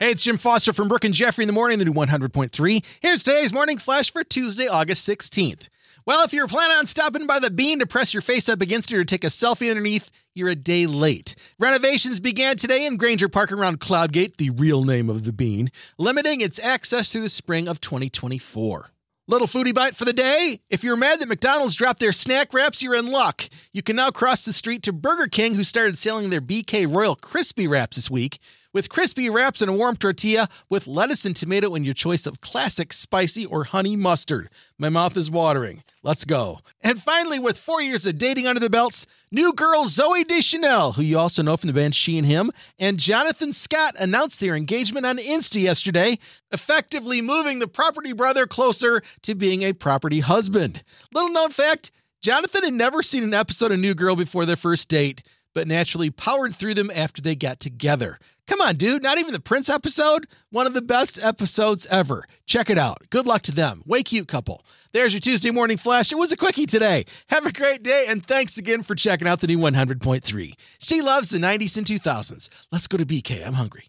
Hey, it's Jim Foster from Brooke and Jeffrey in the morning, the new 100.3. Here's today's morning flash for Tuesday, August 16th. Well, if you're planning on stopping by the bean to press your face up against it or take a selfie underneath, you're a day late. Renovations began today in Granger Park around Cloud Gate, the real name of the bean, limiting its access through the spring of 2024. Little foodie bite for the day. If you're mad that McDonald's dropped their snack wraps, you're in luck. You can now cross the street to Burger King, who started selling their BK Royal Crispy Wraps this week. With crispy wraps and a warm tortilla with lettuce and tomato and your choice of classic spicy or honey mustard. My mouth is watering. Let's go. And finally, with four years of dating under the belts, new girl Zooey Deschanel, who you also know from the band She and Him, and Jonathan Scott announced their engagement on Insta yesterday, effectively moving the property brother closer to being a property husband. Little known fact Jonathan had never seen an episode of New Girl before their first date, but naturally powered through them after they got together. Come on, dude. Not even the Prince episode? One of the best episodes ever. Check it out. Good luck to them. Way cute couple. There's your Tuesday morning flash. It was a quickie today. Have a great day, and thanks again for checking out the new 100.3. She loves the 90s and 2000s. Let's go to BK. I'm hungry.